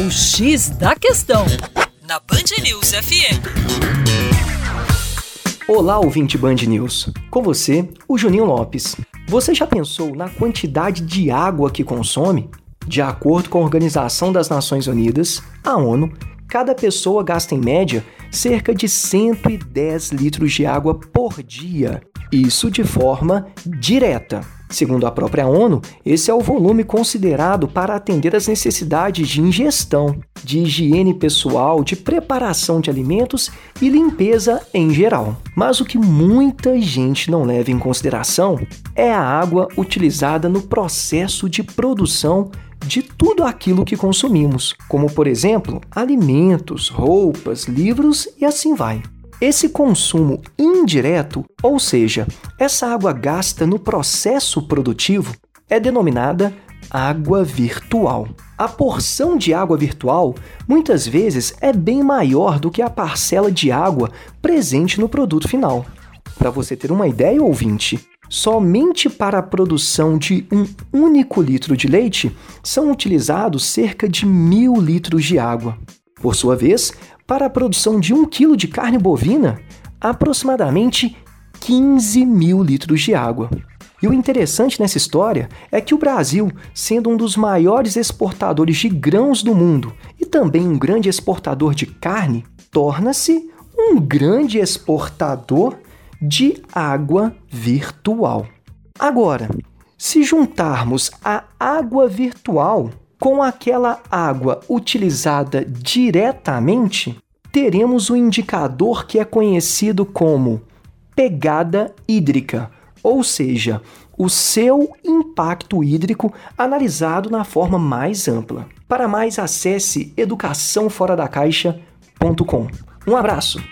O X da Questão, na Band News FM. Olá, ouvinte Band News. Com você, o Juninho Lopes. Você já pensou na quantidade de água que consome? De acordo com a Organização das Nações Unidas, a ONU, cada pessoa gasta em média cerca de 110 litros de água por dia. Isso de forma direta. Segundo a própria ONU, esse é o volume considerado para atender às necessidades de ingestão, de higiene pessoal, de preparação de alimentos e limpeza em geral. Mas o que muita gente não leva em consideração é a água utilizada no processo de produção de tudo aquilo que consumimos, como por exemplo, alimentos, roupas, livros e assim vai. Esse consumo indireto, ou seja, essa água gasta no processo produtivo, é denominada água virtual. A porção de água virtual muitas vezes é bem maior do que a parcela de água presente no produto final. Para você ter uma ideia, ouvinte, somente para a produção de um único litro de leite são utilizados cerca de mil litros de água. Por sua vez, para a produção de 1 kg de carne bovina, aproximadamente 15 mil litros de água. E o interessante nessa história é que o Brasil, sendo um dos maiores exportadores de grãos do mundo e também um grande exportador de carne, torna-se um grande exportador de água virtual. Agora, se juntarmos a água virtual com aquela água utilizada diretamente, teremos o um indicador que é conhecido como pegada hídrica, ou seja, o seu impacto hídrico analisado na forma mais ampla. Para mais, acesse educaçãoforadacaixa.com. Um abraço!